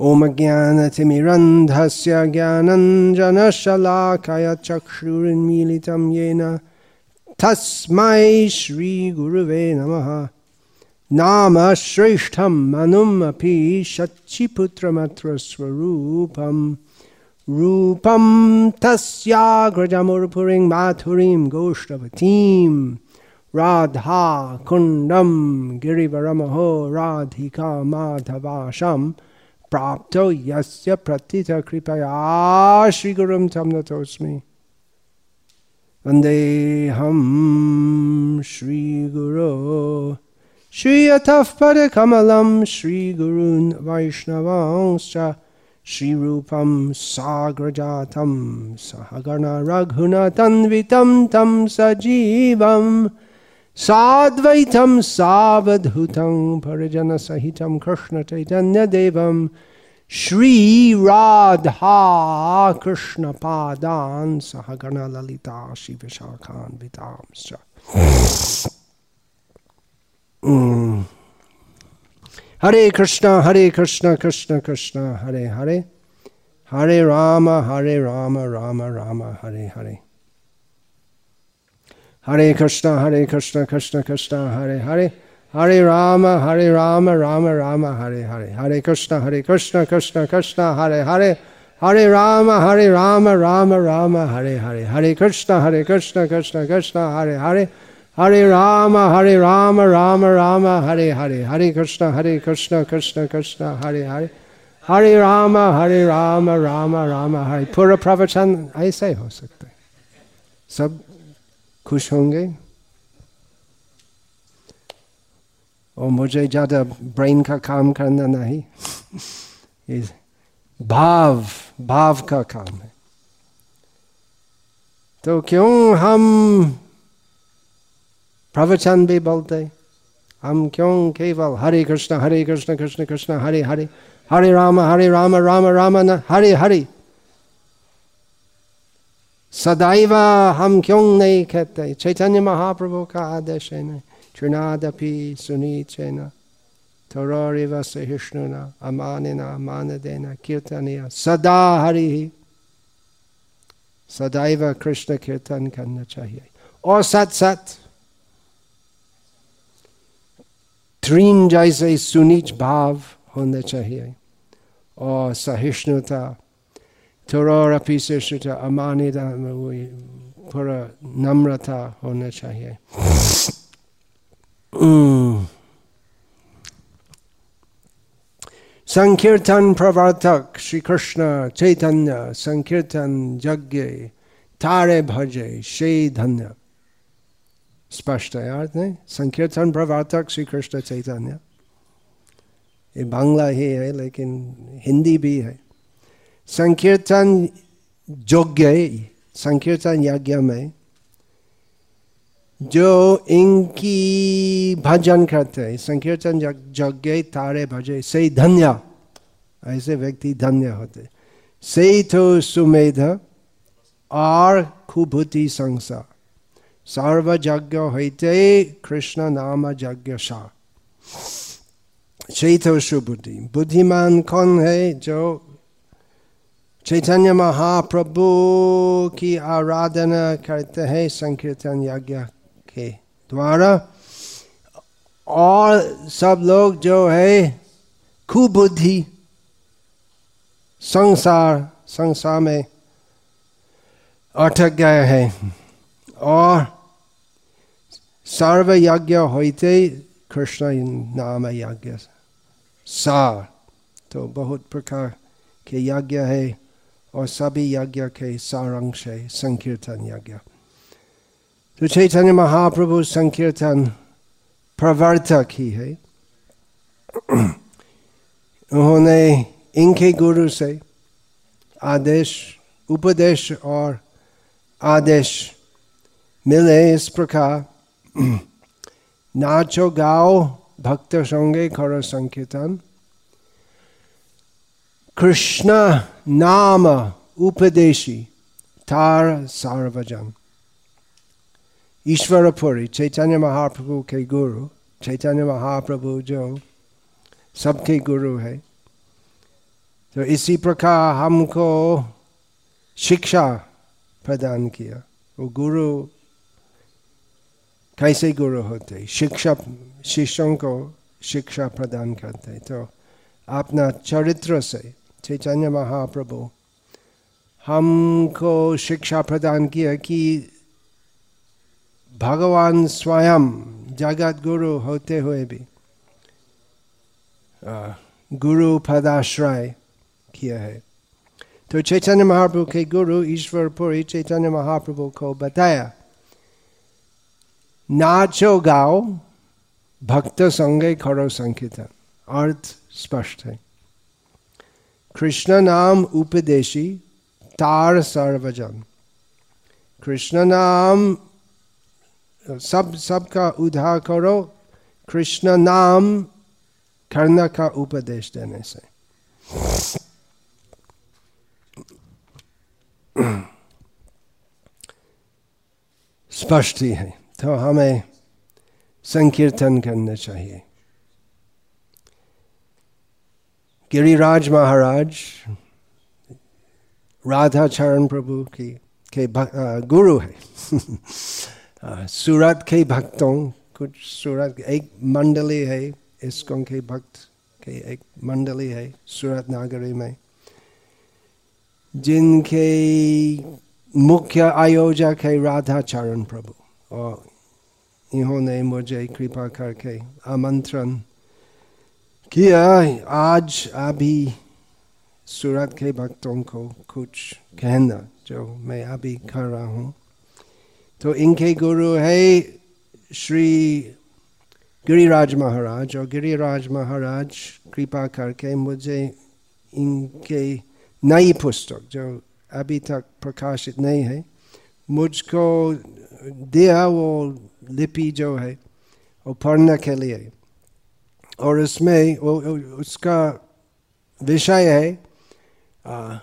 ॐ ज्ञानतिमिरन्धस्य ज्ञानञ्जनशलाकय चक्षुरुन्मीलितं येन तस्मै श्रीगुरुवे नमः। नाम श्रेष्ठं मनुम् अपि शचिपुत्रमत्र स्वरूपं रूपं तस्याग्रजमुर्पुरीं माथुरीं गोष्ठवतीं। राधा कुण्डं गिरिवरमहो राधिका माधवाशं प्राप्तो यस्य प्रतितकृपया श्रीगुरुं तं नतोऽस्मि वन्देऽहं श्रीगुरो श्रीयतः पदकमलं श्रीगुरून् वैष्णवांश्च श्रीरूपं साग्रजातं साद्वैतम सवधुत परिजन सहितं कृष्ण चैतन्य देवं श्री राधा कृष्ण पादान ललिता श्री विशाखान hmm. हरे कृष्ण हरे कृष्ण कृष्ण कृष्ण हरे हरे। हरे राम हरे राम राम राम हरे, हरे। Hare Krishna, Hare Krishna, Krishna Krishna, Hare Hare. Hare Rama, Hare Rama, Rama Rama, Hare Hare. Hare Krishna, Hare Krishna, Krishna Krishna, Hare Hare. Hare Rama, Hare Rama, Rama Rama, Hare Hare. Hare Krishna, Hare Krishna, Krishna Krishna, Hare Hare. Hare Rama, Hare Rama, Rama Rama, Hare Hare. Hare Krishna, Hare Krishna, Krishna Krishna, Hare Hare. Hare Rama, Hare Rama, Rama Rama, Hare. पूरा प्रवचन ऐसे हो सकते सब खुश होंगे। और मुझे ज़्यादा ब्रेन का काम करना नहीं। भाव भाव का काम है। तो क्यों हम प्रवचन भी बोलते हम क्यों केवल हरे कृष्ण हरे कृष्ण कृष्ण कृष्ण, हरे हरे हरे राम हरे राम राम राम, न, हरे हरे। सदैव हम क्यों नहीं कहते? चैतन्य महाप्रभु का आदेश है न? चुनादपि सुनीचेन। थोरिव सहिष्णुना, अमानिना, मानदेन, कीर्तनीय। सदा हरि। सदैव कृष्ण कीर्तन करना चाहिए। और सत सत त्रीन जैसे सुनीच भाव होना चाहिए। और सहिष्णुता थोड़ा अपी सहिष्णुता अमानिता थोड़ा नम्रता होना चाहिए संकीर्तन प्रवर्तक श्री कृष्ण चैतन्य संकीर्तन यज्ञ तारे भजे शे धन्य स्पष्ट है अर्थ नहीं संकीर्तन प्रवर्तक श्री कृष्ण चैतन्य ये बांग्ला ही है लेकिन हिंदी भी है संकीर्तन योग्य संकीर्तन यज्ञ में, जो इनकी भजन करते हैं, संकीर्तन यज्ञ तारे भजे से धन्य, ऐसे व्यक्ति धन्य होते से तो सुमेध और कुभूति संसार सर्वज्ञ होते कृष्ण नाम यज्ञ सा से तो सुबुद्धि। बुद्धिमान कौन है जो चैतन्य महाप्रभु की आराधना करते हैं संकीर्तन यज्ञ के द्वारा और सब लोग जो है कुबुद्धि संसार संसार में अटक गए हैं और सर्व यज्ञ होते कृष्ण नाम यज्ञ सार तो बहुत प्रकार के यज्ञ है और सभी यज्ञ के सारांश है संकीर्तन यज्ञ तो चैतन्य महाप्रभु संकीर्तन प्रवर्तक ही है उन्होंने इनके गुरु से आदेश उपदेश और आदेश मिले इस प्रकार नाचो गाओ भक्त संगे करो संकीर्तन कृष्ण नाम उपदेशी तार सार्वजन ईश्वरपुरी चैतन्य महाप्रभु के गुरु चैतन्य महाप्रभु जो सबके गुरु है तो इसी प्रकार हमको शिक्षा प्रदान किया वो गुरु कैसे गुरु होते शिक्षा शिष्यों को शिक्षा प्रदान करते तो अपना चरित्र से चैतन्य महाप्रभु हमको शिक्षा प्रदान किया कि भगवान स्वयं जगत गुरु होते हुए भी गुरु पदाश्रय किया है। तो चैतन्य महाप्रभु के गुरु ईश्वरपुरी चैतन्य महाप्रभु को बताया, नाचो गाओ, भक्त संगे खरो संकीर्तन अर्थ स्पष्ट है। कृष्ण नाम उपदेशी तार सर्वजन कृष्ण नाम सब सबका उद्धार करो कृष्ण नाम करने का उपदेश देने से स्पष्ट ही है तो हमें संकीर्तन करना चाहिए गिरिराज महाराज राधा चरण प्रभु की, के गुरु है। सूरत के भक्तों, कुछ सूरत एक मंडली है, इसकों के भक्त के एक मंडली है, सूरत नागरी में। जिनके मुख्य आयोजक है राधा चरण प्रभु, और इन्होंने मुझे कृपा करके आमंत्रण किया आज अभी सूरत के भक्तों को कुछ कहना जो मैं अभी कर रहा हूँ। तो इनके गुरु है श्री गिरिराज महाराज। और गिरिराज महाराज, कृपा करके मुझे इनके नई पुस्तक, जो अभी तक प्रकाशित नहीं है, मुझको दिया वो लिपि जो है, वो पढ़ने के लिए। और उसमें वो उसका विषय है आ,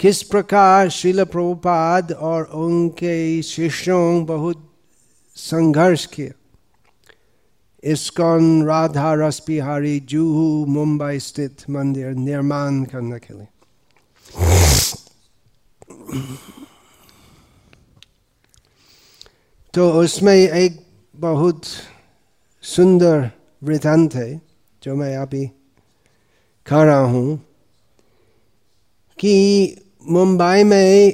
किस प्रकार शिल प्रभुपाद और उनके शिष्यों बहुत संघर्ष किया? इस्कॉन राधा रस बिहारी जूहू मुंबई स्थित मंदिर निर्माण करने के लिए। तो उसमें एक बहुत सुंदर वृतांत है, जो मैं अभी खा रहा हूँ कि मुंबई में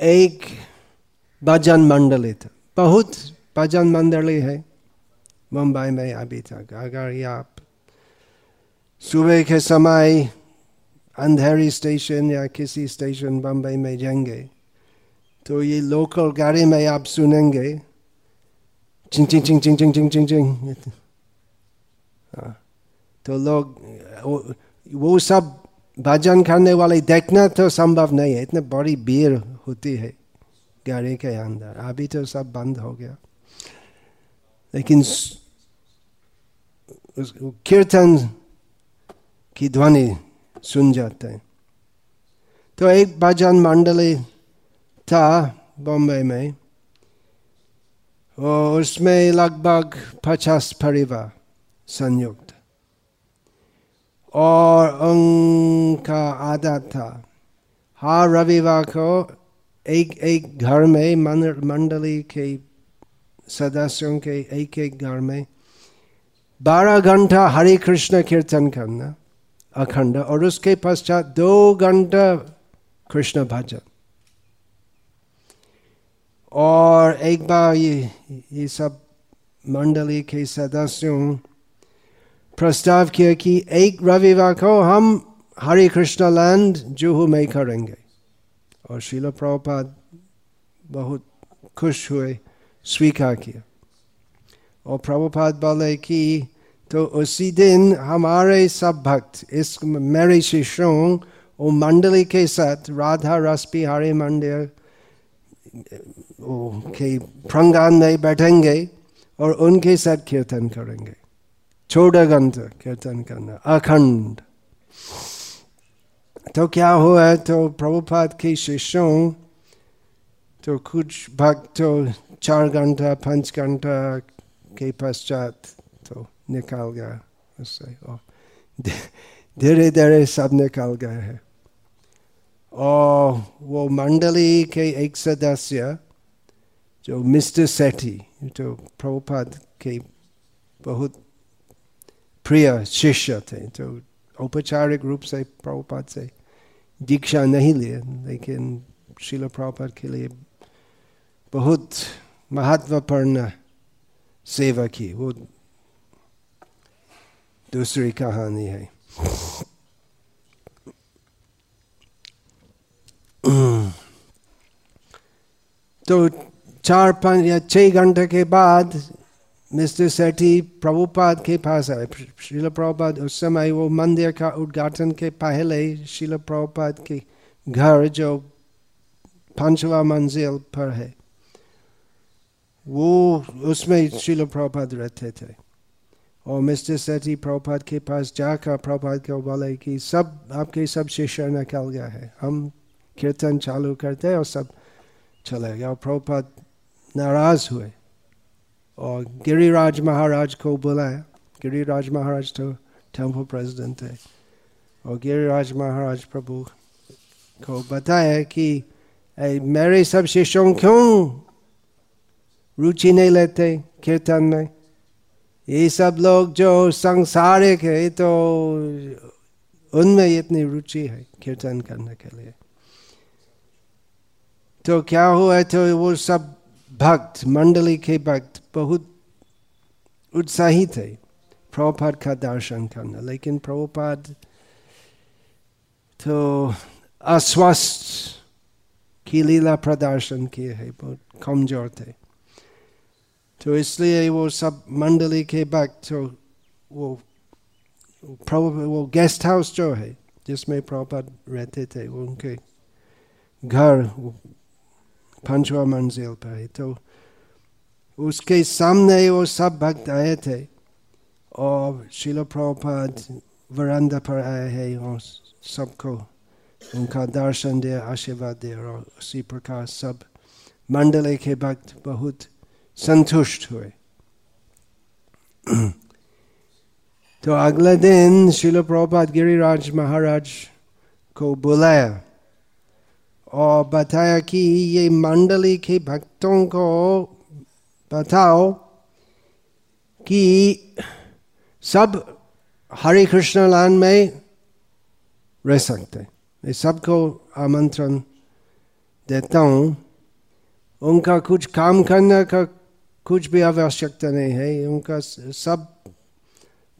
एक भजन मंडली था। बहुत भजन मंडली है मुंबई में अभी तक। अगर आप सुबह के समय अंधेरी स्टेशन या किसी स्टेशन बम्बई में जाएँगे तो ये लोकल गाड़ी में आप सुनेंगे। चिंग चिंग चिंग चिंग चिंग चिंग चिंग चिंग। तो लोग वो, सब भजन करने वाले देखना तो संभव नहीं है। इतने बड़ी भीड़ होती है गाड़ी के अंदर। अभी तो सब बंद हो गया। लेकिन कीर्तन की ध्वनि सुन जाते हैं। तो एक भजन मंडली था बॉम्बे में। और उसमें लगभग पचास परिवार। संयुक्त। और उनका आदत था। हर रविवार को एक एक घर में मंडली के सदस्यों के एक एक घर में बारह घंटा हरे कृष्ण कीर्तन करना अखंड और उसके पश्चात दो घंटा कृष्ण भजन। और एक बार ये ये सब मंडली के सदस्यों प्रस्ताव किया कि एक रविवार को हम हरे कृष्ण लैंड जुहू में करेंगे। और शिल प्रभुपाद बहुत खुश हुए, स्वीकार किया। और प्रभुपाद बोले कि तो उसी दिन हमारे सब भक्त, इस मेरे शिष्यों और मंडली के साथ राधा रस बिहारी मंदिर के प्रंगान में बैठेंगे और उनके साथ कीर्तन करेंगे। छोटा घंटा कीर्तन करना, अखंड। तो क्या हुआ तो प्रभुपाद के शिष्यों तो कुछ भक्त तो चार घंटा, पाँच घंटा के पश्चात तो निकाल गया उससे। और धीरे धीरे सब निकाल गए हैं। और वो मंडली के एक सदस्य, जो मिस्टर सेठी, जो प्रभुपाद के बहुत प्रिय शिष्य थे जो औपचारिक रूप से प्रभुपाद से दीक्षा नहीं लिए, लेकिन शिल प्रभुपाद के लिए बहुत महत्वपूर्ण सेवा की। वो दूसरी कहानी है। तो चार पाँच या छः घंटे के बाद मिस्टर सेठी प्रभुपाद के पास आए शिल प्रभुपाद उस समय वो मंदिर का उद्घाटन के पहले शिल प्रभुपाद के घर जो पांचवा मंजिल पर है वो उसमें शिल प्रभुपाद रहते थे और मिस्टर सेठी प्रभुपाद के पास जाकर प्रभुपाद को बोले कि सब आपके सब शिष्य निकल गया है हम कीर्तन चालू करते और सब चले गए और प्रभुपाद नाराज़ हुए और गिरिराज महाराज को बुलाया गिरिराज महाराज तो टेंपल प्रेसिडेंट थे और गिरिराज महाराज प्रभु को बताया कि मेरे सब शिष्यों क्यों रुचि नहीं लेते कीर्तन में? ये सब लोग जो संसारिक है तो उनमें इतनी रुचि है कीर्तन करने के लिए। तो क्या हुआ? तो वो सब भक्त, मंडली के भक्त बहुत उत्साहित है। प्रभुपाद का दर्शन करना, लेकिन प्रभुपाद तो अस्वस्थ की लीला प्रदर्शन किए है, बहुत कमज़ोर थे। तो इसलिए वो सब मंडली के भक्त तो वो, प्रभु, वो गेस्ट हाउस जो है, जिसमें प्रभुपाद रहते थे उनके घर पांचवा मंजिल पर है तो उसके सामने वो सब भक्त आए थे और शिल प्रभुपाद वरंदा पर आए हैं और सबको उनका दर्शन दे आशीर्वाद दे और उसी प्रकार सब मंडले के भक्त बहुत संतुष्ट हुए तो अगले दिन शिल प्रभुपाद गिरिराज महाराज को बुलाया और बताया कि ये मंडली के भक्तों को बताओ कि सब हरे कृष्ण लैंड में रह सकते मैं सबको आमंत्रण देता हूँ। उनका कुछ काम करने का कुछ भी आवश्यकता नहीं है। उनका सब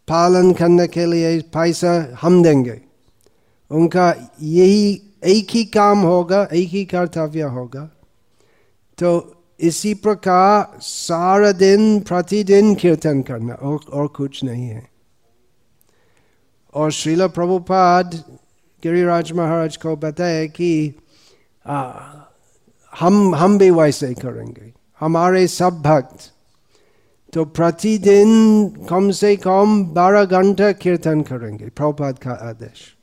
पालन करने के लिए पैसा हम देंगे। उनका यही एक ही काम होगा एक ही कर्तव्य होगा। तो इसी प्रकार सारा दिन प्रतिदिन कीर्तन करना और, और कुछ नहीं है। और श्रील प्रभुपाद गिरिराज महाराज को बताए कि आ, हम हम भी वैसे करेंगे। हमारे सब भक्त तो प्रतिदिन कम से कम बारह घंटा कीर्तन करेंगे प्रभुपाद का आदेश।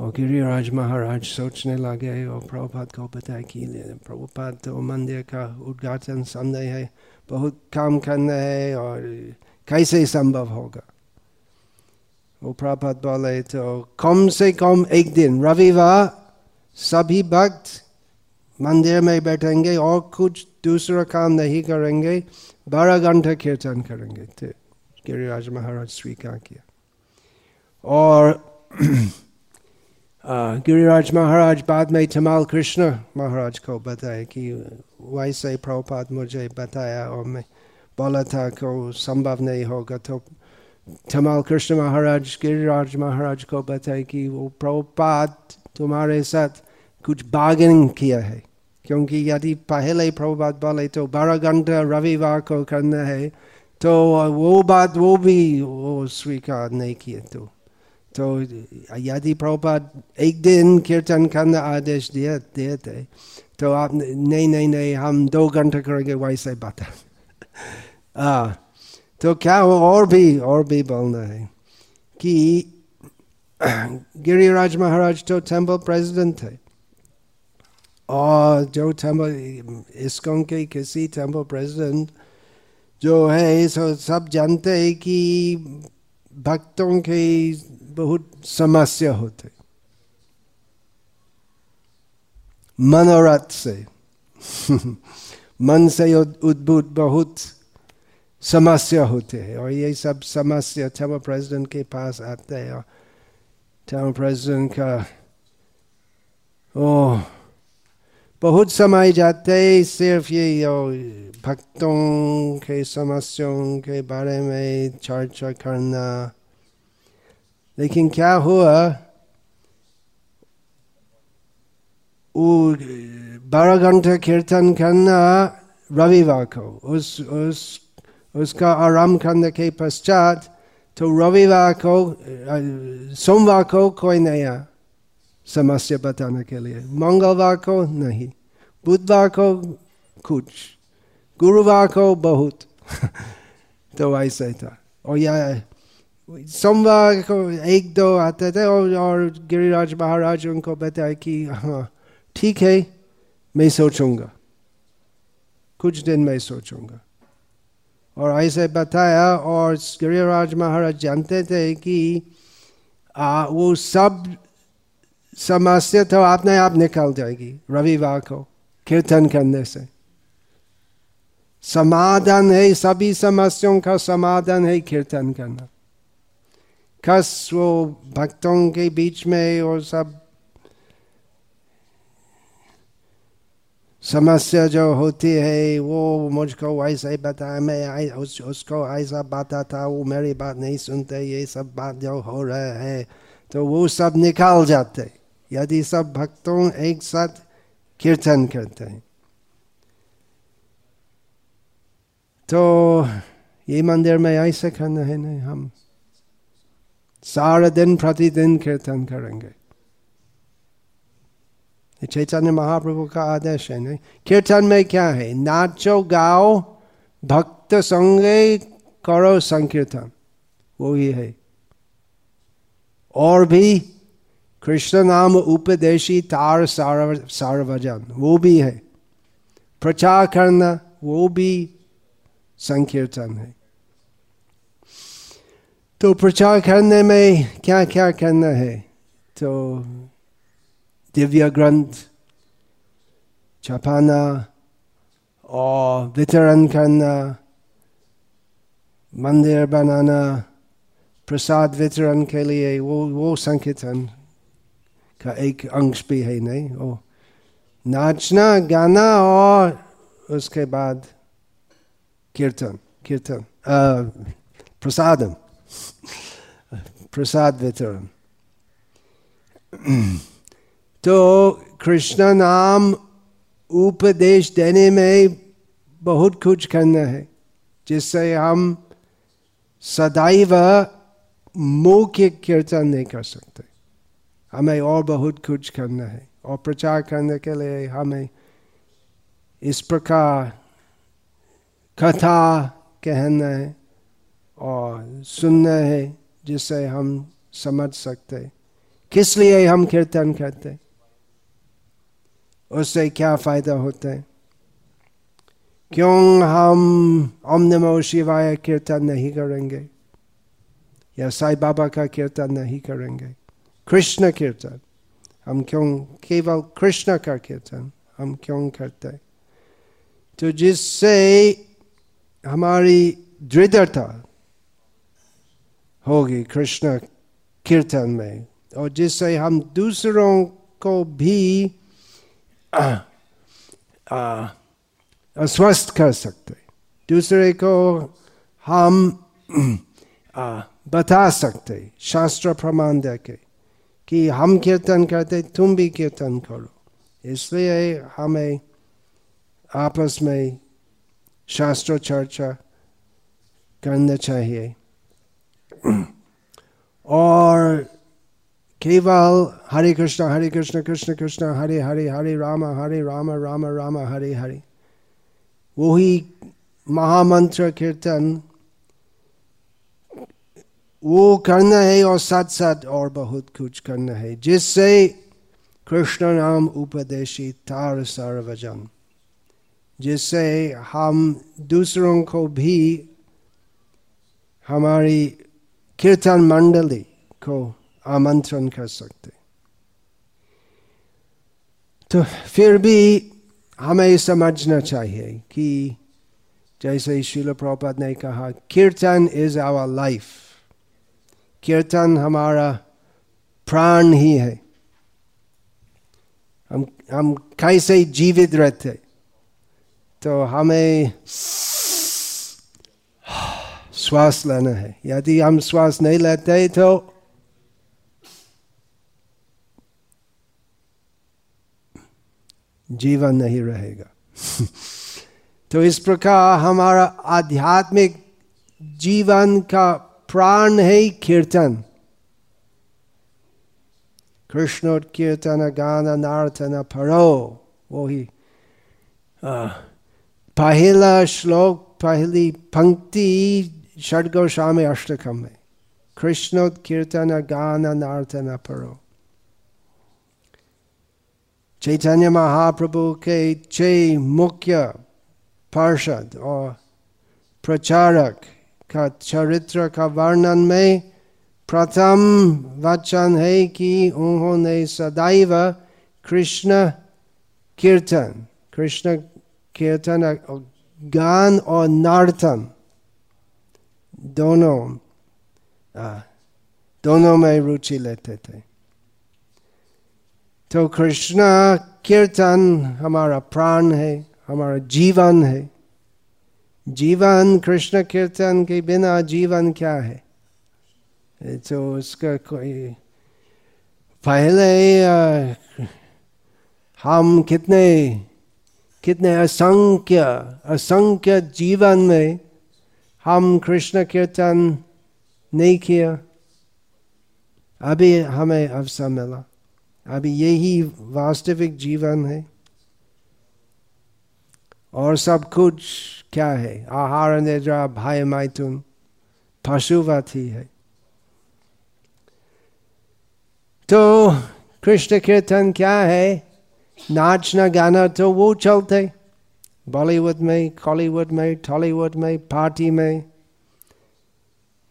और गिरिराज महाराज सोचने लगे और प्रभुपाद को बताया कि प्रभुपाद तो मंदिर का उद्घाटन संदेह है बहुत काम करना है और कैसे संभव होगा वो प्रभुपाद बोले तो कम से कम एक दिन रविवार सभी भक्त मंदिर में बैठेंगे और कुछ दूसरा काम नहीं करेंगे बारह घंटे कीर्तन करेंगे तो गिरिराज महाराज स्वीकार किया और गिरिराज महाराज बाद में तमाल कृष्ण महाराज को बताया कि वैसे प्रभुपाद मुझे बताया और मैं बोला था को संभव नहीं होगा तो तमाल कृष्ण महाराज गिरिराज महाराज को बताया कि वो प्रभुपाद तुम्हारे साथ कुछ बार्गेनिंग किया है क्योंकि यदि पहले प्रभुपाद बोले तो बारह घंटा रविवार को करना है तो वो बात वो भी वो स्वीकार नहीं किए तो तो यदि प्रभुपाद एक दिन कीर्तन करने आदेश दिए दिए थे तो आप नहीं नहीं नहीं हम दो घंटे करेंगे वैसे बात आ, तो क्या हो और भी और भी बोलना है कि गिरिराज महाराज तो टेंपल प्रेसिडेंट थे और जो टेंपल इसकोन के किसी टेंपल प्रेसिडेंट जो है सो सब जानते हैं कि भक्तों के बहुत समस्या होते। मनोरथ से। मन से उद्भूत बहुत समस्या होते हैं और ये सब समस्या टेंपल प्रेसिडेंट के पास आते हैं और टेंपल प्रेसिडेंट का, ओह, बहुत समय जाते सिर्फ़ ये भक्तों के समस्याओं के बारे में चर्चा करना। लेकिन क्या हुआ? वो बारह घंटे कीर्तन करना रविवार को उस उस, उसका आराम करने के पश्चात तो रविवार को सोमवार को कोई नया समस्या बताने के लिए। मंगलवार को नहीं। बुधवार को कुछ। गुरुवार को बहुत। तो ऐसे था। और यह सोमवार को एक दो आते थे और, और गिरिराज महाराज उनको बताया कि हाँ ठीक है मैं सोचूँगा। कुछ दिन मैं सोचूँगा। और ऐसे बताया और गिरिराज महाराज जानते थे कि आ, वो सब समस्या तो अपने आप निकल जाएगी रविवार को कीर्तन करने से। समाधान है सभी समस्याओं का समाधान है कीर्तन करना। कस वो भक्तों के बीच में और सब समस्या जो होती है वो मुझको वैसे बताया मैं उस, उसको ऐसा बाता था वो मेरी बात नहीं सुनते ये सब बात जो हो रहा है तो वो सब निकाल जाते यदि सब भक्तों एक साथ कीर्तन करते हैं तो ये मंदिर में ऐसे करना है नहीं हम सारा दिन प्रतिदिन कीर्तन करेंगे चैतन्य महाप्रभु का आदेश है नहीं कीर्तन में क्या है नाचो गाओ भक्त संगे करो संकीर्तन वो ही है और भी कृष्ण नाम उपदेशी तार सार्वजन वो भी है प्रचार करना वो भी संकीर्तन है तो प्रचार करने में क्या क्या करना है? तो दिव्य ग्रंथ, छपाना और वितरण करना, मंदिर बनाना, प्रसाद वितरण के लिए वो वो संकीर्तन का एक अंश भी है, नहीं? ओ नाचना, गाना और उसके बाद कीर्तन कीर्तन प्रसादम प्रसाद वितरण तो कृष्ण नाम उपदेश देने में बहुत कुछ करना है। जिससे हम सदैव मुख्य कीर्तन नहीं कर सकते। हमें और बहुत कुछ करना है। और प्रचार करने के लिए हमें इस प्रकार कथा कहना है। और सुनना है जिससे हम समझ सकते किस लिए हम कीर्तन करते उससे क्या फ़ायदा होता है? क्यों हम ओम नमो शिवाय कीर्तन नहीं करेंगे? या साई बाबा का कीर्तन नहीं करेंगे? कृष्ण कीर्तन। हम क्यों केवल कृष्ण का कीर्तन हम क्यों करते तो जिससे हमारी दृढ़ता होगी, कृष्ण कीर्तन में। और जिससे हम दूसरों को भी स्वस्थ कर सकते दूसरे को हम बता सकते शास्त्र प्रमाण देके कि हम कीर्तन करते तुम भी कीर्तन करो। इसलिए हमें आपस में शास्त्र चर्चा करना चाहिए। और केवल हरे कृष्ण हरे कृष्ण कृष्ण कृष्ण हरे हरे हरे राम हरे राम राम राम हरे हरे वही महामंत्र कीर्तन वो करना है और साथ साथ और बहुत कुछ करना है जिससे कृष्ण नाम उपदेशी तार सर्वजन जिससे हम दूसरों को भी हमारी कीर्तन मंडली को आमंत्रण कर सकते तो फिर भी हमें समझना चाहिए कि जैसे शिल प्रपद ने कहा कीर्तन इज़ आवर लाइफ कीर्तन हमारा प्राण ही है हम हम कैसे जीवित रहते तो हमें श्वास लेना है यदि हम श्वास नहीं लेते तो जीवन नहीं रहेगा तो इस प्रकार हमारा आध्यात्मिक जीवन का प्राण है कीर्तन कृष्ण कीर्तन गान नार्थन परो वही पहला श्लोक पहली पंक्ति षड गोस्वामी अष्टकम में कृष्ण कीर्तन गान नार्थन परो चैतन्य महाप्रभु के छह मुख्य पार्षद और प्रचारक का चरित्र का वर्णन में प्रथम वचन है कि उन्होंने सदैव कृष्ण कीर्तन कृष्ण कीर्तन गान और नार्थन दोनों आ, दोनों में रुचि लेते थे तो कृष्ण कीर्तन हमारा प्राण है हमारा जीवन है जीवन कृष्ण कीर्तन के बिना जीवन क्या है तो उसका कोई पहले हम कितने कितने असंख्य असंख्य जीवन में हम कृष्ण कीर्तन नहीं किया अभी हमें अवसर मिला। अभी यही वास्तविक जीवन है। और सब कुछ क्या है? आहार निद्रा मैथुन पशुवती है। तो कृष्ण कीर्तन क्या है? नाचना गाना तो वो चलते। बॉलीवुड में कॉलीवुड में टॉलीवुड में पार्टी में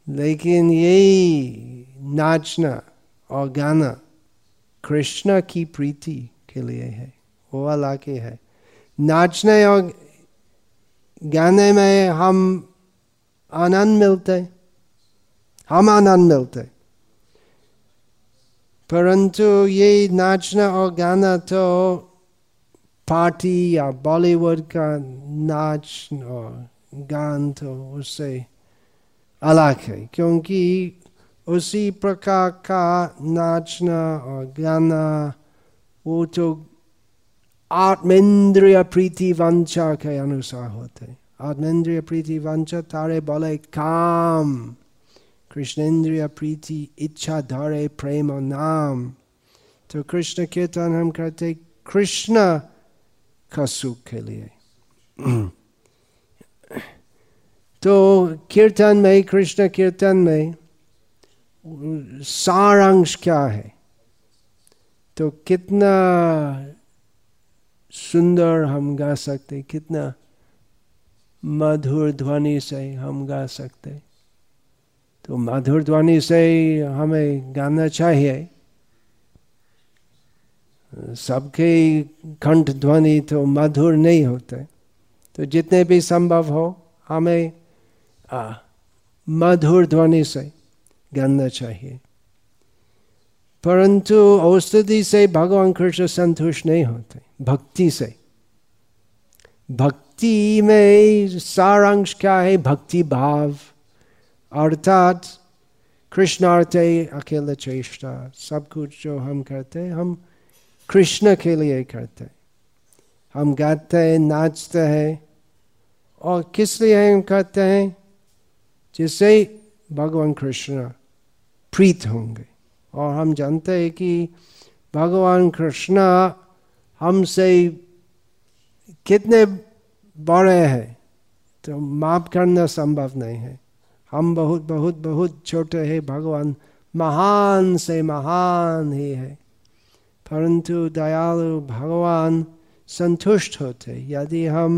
लेकिन यही नाचना और गाना कृष्ण की प्रीति के लिए है, वो अलग ही है। नाचने और गाने में हम आनंद मिलते हम आनंद मिलते परंतु ये नाचना और गाना तो पार्टी या बॉलीवुड का नाच और गान तो उससे अलग है क्योंकि उसी प्रकार का नाचना और गाना वो तो आत्मेंद्रिय प्रीति वंचा के अनुसार होते आत्मेंद्रिय प्रीति वंचा तारे बोले काम। कृष्णेन्द्रिय प्रीति, इच्छा धरे, प्रेम नाम। तो कृष्ण कीर्तन हम करते कृष्ण का सुख के लिए तो कीर्तन में कृष्ण कीर्तन में सारांश क्या है तो कितना सुंदर हम गा सकते कितना मधुर ध्वनि से हम गा सकते तो मधुर ध्वनि से हमें गाना चाहिए सबके कंठ ध्वनि तो मधुर नहीं होते। तो जितने भी संभव हो हमें आ, मधुर ध्वनि से गाना चाहिए। परंतु औषधि से भगवान कृष्ण संतुष्ट नहीं होते भक्ति से। भक्ति में सारांश क्या है? भक्ति भाव। अर्थात कृष्णार्थ अकेले चेष्टा। सब कुछ जो हम करते हैं हम कृष्ण के लिए करते हैं। हम गाते हैं, नाचते हैं, और किस लिए हम करते हैं? जिससे भगवान कृष्ण प्रीत होंगे। और हम जानते हैं कि भगवान कृष्ण हमसे कितने बड़े हैं तो माप करना संभव नहीं है। हम बहुत बहुत बहुत छोटे हैं, भगवान महान से महान ही है। परंतु दयालु भगवान संतुष्ट होते यदि हम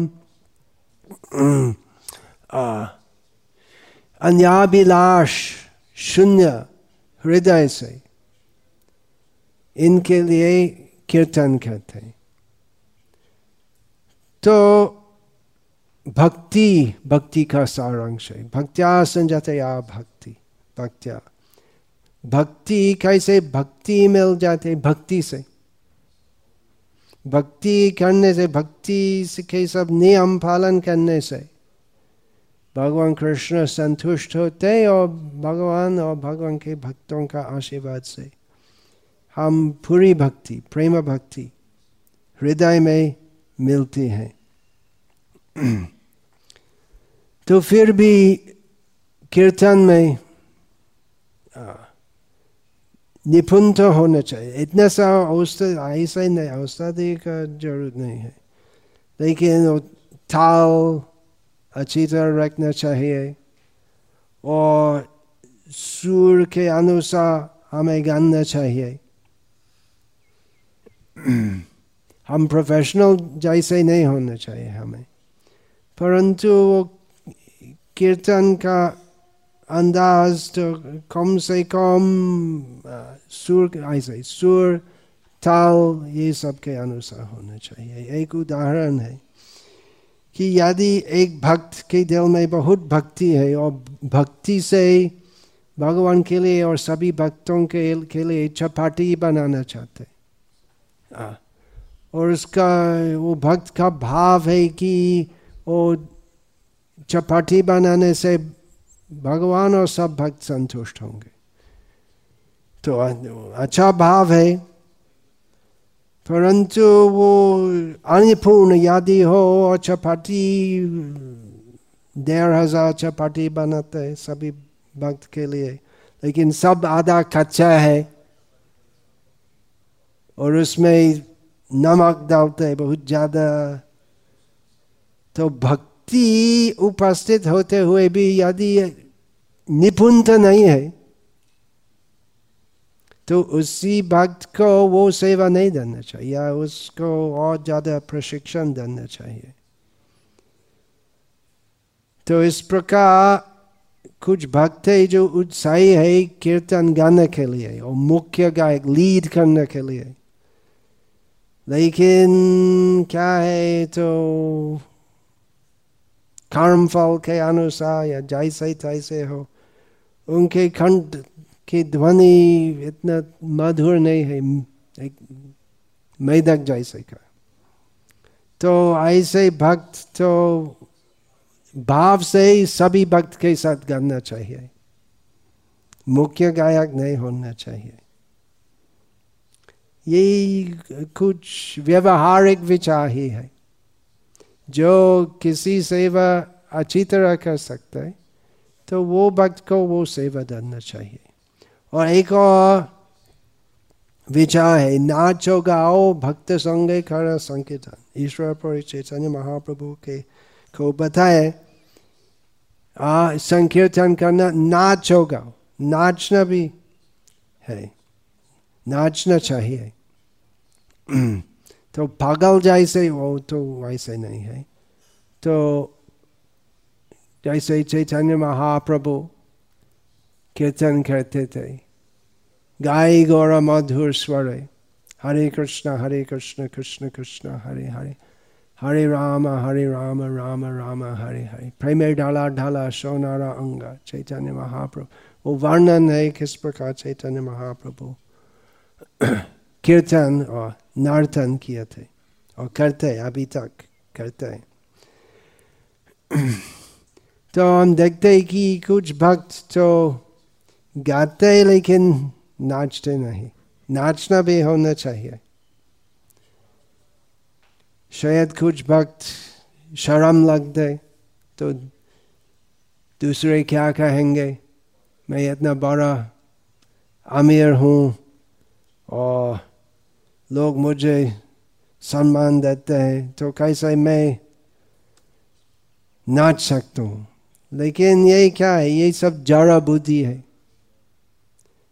अन्याभिलाष शून्य हृदय से इनके लिए कीर्तन करते तो भक्ति भक्ति का सारांश है भक्त्या संजतया भक्ति भक्त्या भक्ति कैसे भक्ति मिल जाते भक्ति से? भक्ति करने से, भक्ति के सब नियम पालन करने से भगवान कृष्ण संतुष्ट होते और भगवान और भगवान के भक्तों का आशीर्वाद से हम पूरी भक्ति, प्रेम भक्ति हृदय में मिलती है। तो फिर भी कीर्तन में निपुण तो होना चाहिए। इतना सा औसत, ऐसा ही नहीं औषधि का ज़रूरत नहीं है। लेकिन ताल अच्छी तरह रखना चाहिए और सुर के अनुसार हमें गाना चाहिए। हम प्रोफेशनल जैसे नहीं होना चाहिए हमें। परंतु वो कीर्तन का अंदाज तो कम से कम सुर ऐसे सुर ताल ये सब के अनुसार होना चाहिए एक उदाहरण है कि यदि एक भक्त के दिल में बहुत भक्ति है और भक्ति से भगवान के लिए और सभी भक्तों के के लिए चपाटी बनाना चाहते और उसका वो भक्त का भाव है कि वो चपाटी बनाने से भगवान और सब भक्त संतुष्ट होंगे। तो अच्छा भाव है। परंतु वो अन्यपूर्ण यदि हो और चपाटी, डेढ़ हज़ार चपाटी बनाते हैं सभी भक्त के लिए। लेकिन सब आधा कच्चा है और उसमें नमक डालते हैं, बहुत ज़्यादा। तो भक्त भक्ति उपस्थित होते हुए भी यदि निपुणता नहीं है तो उसी भक्त को वो सेवा नहीं देना चाहिए, या उसको और ज़्यादा प्रशिक्षण देना चाहिए। तो इस प्रकार कुछ भक्त है जो उत्साही है कीर्तन गाने के लिए और मुख्य गायक लीड करने के लिए। लेकिन क्या है तो कर्म फल के अनुसार या जैसे तैसे हो उनके खंड की ध्वनि इतना मधुर नहीं है एक मैदक जैसे का तो ऐसे भक्त तो भाव से ही सभी भक्त के साथ गाना चाहिए मुख्य गायक नहीं होना चाहिए यही कुछ व्यवहारिक विचार ही है जो किसी सेवा अच्छी तरह कर सकता है तो वो भक्त को वो सेवा देना चाहिए। और एक और विचार है, नाचो, गाओ, भक्त संगे कर संकीर्तन। ईश्वर पर चैतन्य महाप्रभु के को बताए, आ, संकीर्तन करना, नाचो, गाओ। नाचना भी है, नाचना चाहिए। तो पागल जैसे वो तो वैसे नहीं है। तो जैसे चैतन्य महाप्रभु कीर्तन करते थे, गाय गौर मधुर स्वर, हरे कृष्ण हरे कृष्ण कृष्ण कृष्ण, हरे हरे हरे राम हरे राम राम राम, हरे हरे। प्रेम ढाला ढाला सोनारा अंग, चैतन्य महाप्रभु। वो वर्णन है किस प्रकार चैतन्य महाप्रभु? कीर्तन और नर्तन किए थे और करते अभी तक करते हैं तो हम देखते हैं कि कुछ भक्त तो गाते हैं लेकिन नाचते नहीं नाचना भी होना चाहिए शायद कुछ भक्त शर्म लगते तो दूसरे क्या कहेंगे मैं इतना बड़ा अमीर हूँ और लोग मुझे सम्मान देते हैं तो कैसे मैं नाच सकता हूँ? लेकिन ये क्या है? ये सब जड़ा बुद्धि है।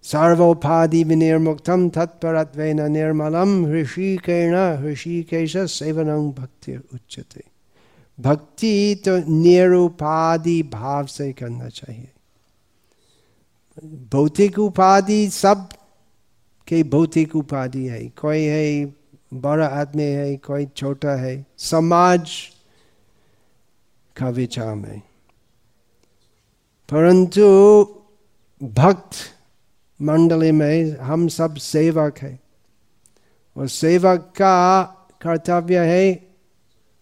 सर्वोपाधि विनिर्मुक्तम तत्परत्वेन निर्मलम ऋषिकेण ऋषिकेश सेवन भक्ति उच्चते भक्ति तो निरुपाधि भाव से करना चाहिए। भौतिक उपाधि सब के भौतिक उपाधि है, कोई है, बड़ा आदमी है, कोई छोटा है, समाज का विचार में परंतु भक्त मंडली में हम सब सेवक है, और सेवक का कर्तव्य है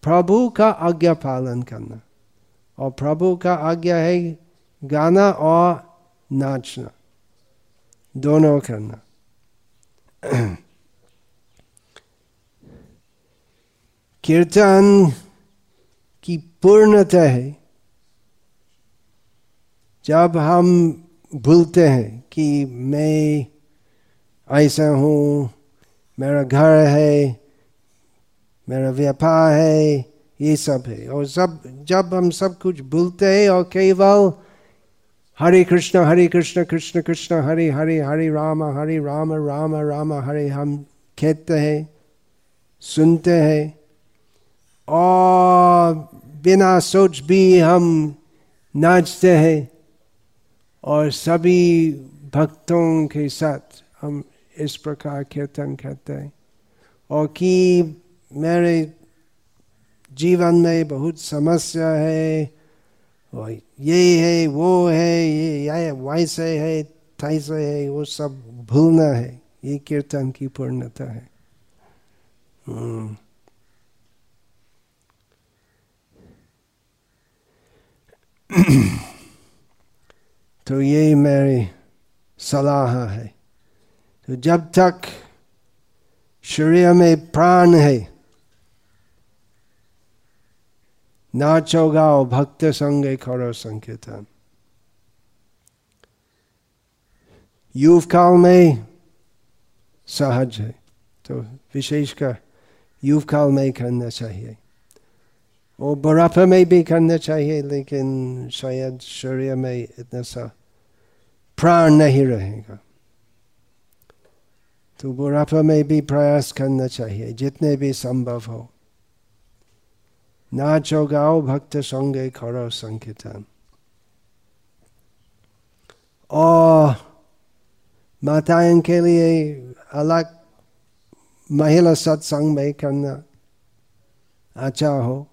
प्रभु का आज्ञा पालन करना, और प्रभु का आज्ञा है गाना और नाचना, दोनों करना। कीर्तन की पूर्णता है। जब हम भूलते हैं कि मैं ऐसा हूँ, मेरा घर है, मेरा व्यापार है, ये सब है। और सब, जब हम सब कुछ भूलते हैं और केवल हरे कृष्ण हरे कृष्ण कृष्ण कृष्ण हरे हरे हरे राम हरे राम राम राम हरे हम कहते हैं, सुनते हैं। और बिना सोच भी हम नाचते हैं और सभी भक्तों के साथ हम इस प्रकार कीर्तन करते हैं। और कि मेरे जीवन में बहुत समस्या है और ये है, वो है, ये वैसे है तैसे है, वो सब भूलना है। ये कीर्तन की पूर्णता है। हम्म। तो ये मेरी सलाह है। तो जब तक शरीर में प्राण है नाचो गाओ, भक्त संगे करो संकीर्तन। युव काल में सहज है तो विशेषकर युव काल में करना चाहिए। वो बुढ़ापे में भी करना चाहिए, लेकिन शायद शरीर में इतना सा प्राण नहीं रहेगा। तो बुढ़ापा में भी प्रयास करना चाहिए, जितने भी संभव हो। नाचो गाओ भक्त संगे करो संकीर्तन। और माताएँ के लिए अलग महिला सत्संग में करना अच्छा हो,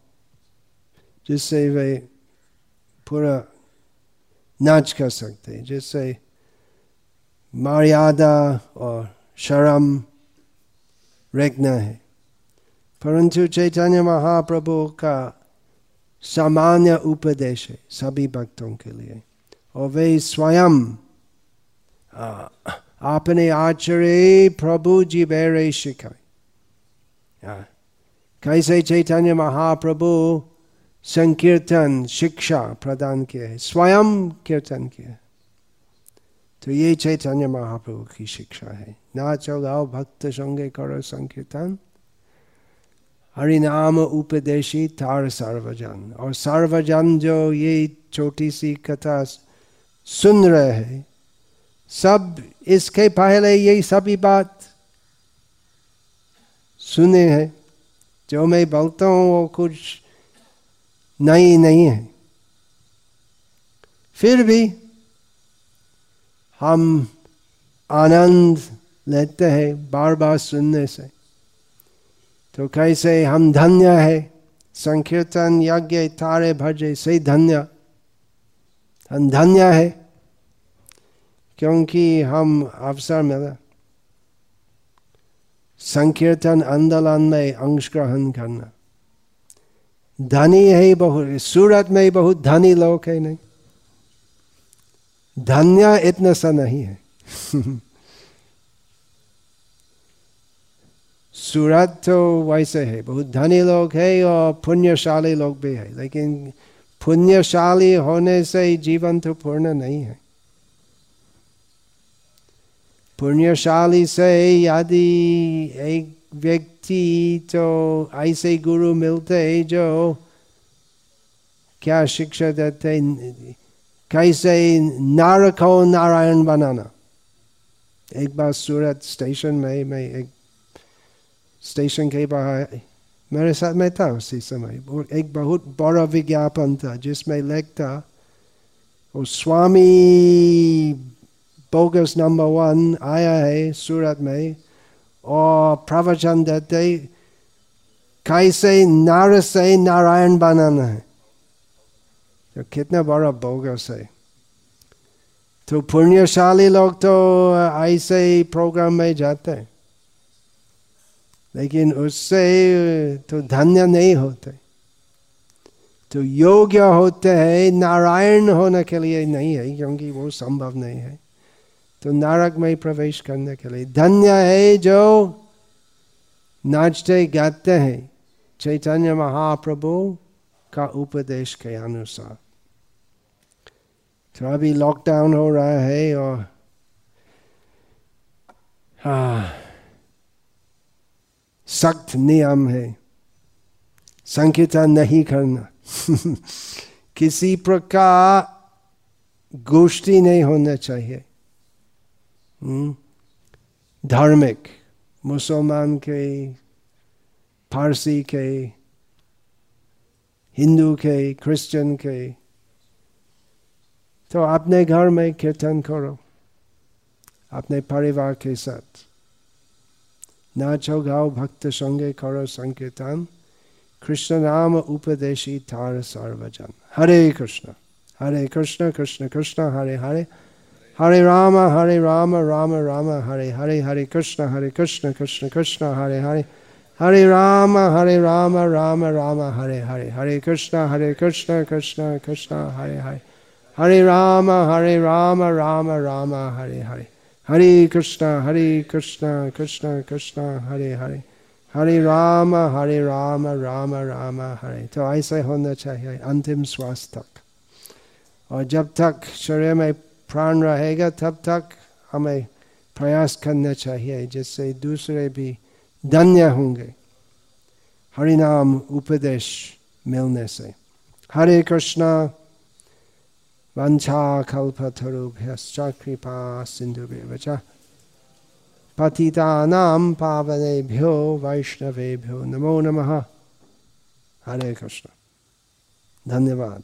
जिससे वे पूरा नाच कर सकते जिससे मर्यादा और शर्म रेखना है। परंतु चैतन्य महाप्रभु का सामान्य उपदेश है सभी भक्तों के लिए। और वे स्वयं अपने आचर्य प्रभु जी बेरे सिखाए कैसे चैतन्य महाप्रभु संकीर्तन, शिक्षा प्रदान किया है, स्वयं कीर्तन किया तो ये चैतन्य महाप्रभु की शिक्षा है। ना गाओ भक्त संगे करो संकीर्तन। हरिनाम उपदेशी तार सर्वजन और सर्वजन जो ये छोटी सी कथा सुन रहे हैं सब इसके पहले यही सभी बात सुने हैं जो मैं बोलता हूँ वो कुछ नहीं नहीं है फिर भी हम आनंद लेते हैं बार बार सुनने से तो कैसे हम धन्य है। संकीर्तन यज्ञ तारे भजे से धन्य। हम धन्य है, क्योंकि हम अवसर मिला। संकीर्तन आंदोलन में अंश ग्रहण करना। धनी है बहुत, सूरत में बहुत धनी लोग है नहीं। धन्य इतना सा नहीं है। सूरत तो वैसे है, बहुत धनी लोग है और पुण्यशाली लोग भी है, लेकिन पुण्यशाली होने से जीवन तो पूर्ण नहीं है। पुण्यशाली से यदि एक व्यक्ति तो ऐसे गुरु मिलते जो क्या शिक्षा देते कैसे नार को नारायण बनाना। एक बार सूरत स्टेशन में मैं एक स्टेशन के बाहर, मेरे साथ में था उसी समय। एक बहुत बड़ा विज्ञापन था, जिसमें लिखता वो स्वामी बोगस नंबर वन आया है सूरत में, और प्रवचन देते, कैसे नार से नारायण बनाना है? तो कितना बड़ा बोगस है। तो पुण्यशाली लोग तो ऐसे ही प्रोग्राम में जाते हैं। लेकिन उससे तो धन्य नहीं होते। तो योग्य होते हैं, नारायण होने के लिए नहीं है, क्योंकि वो संभव नहीं है। तो नरक में प्रवेश करने के लिए धन्य है जो नाचते, गाते हैं। चैतन्य महाप्रभु का उपदेश के अनुसार। तो अभी लॉकडाउन हो रहा है और हाँ। सख्त नियम है। संकीर्तन नहीं करना। किसी प्रकार गोष्ठी नहीं होना चाहिए। हम्म? धार्मिक, मुसलमान के, फारसी के, हिंदू के, क्रिश्चियन के तो अपने घर में कीर्तन करो। अपने परिवार के साथ। नाचो गाओ भक्त संगे करो संकीर्तन कृष्ण नाम उपदेशी थार सर्वजन। हरे कृष्ण हरे कृष्ण कृष्ण कृष्ण, हरे हरे। हरे राम हरे राम राम राम, हरे हरे हरे कृष्ण हरे कृष्ण कृष्ण कृष्ण, हरे हरे। हरे राम हरे राम राम राम, हरे हरे। हरे कृष्ण हरे कृष्ण कृष्ण कृष्ण, हरे हरे। हरे राम हरे राम राम राम, हरे हरे। हरे कृष्ण हरे कृष्ण कृष्ण कृष्ण हरे हरे हरे राम हरे राम राम राम हरे तो ऐसे होना चाहिए, अंतिम श्वास तक। और जब तक शरीर में प्राण रहेगा, तब तक हमें प्रयास करना चाहिए, जिससे दूसरे भी धन्य होंगे। हरिनाम उपदेश मिलने से। हरे कृष्णा वंशाकल्पतरुभ्यश्च कृपा सिन्धुभ्यः च पतितानां पावनेभ्यो वैष्णवेभ्यो नमो नमः हरे कृष्ण धन्यवाद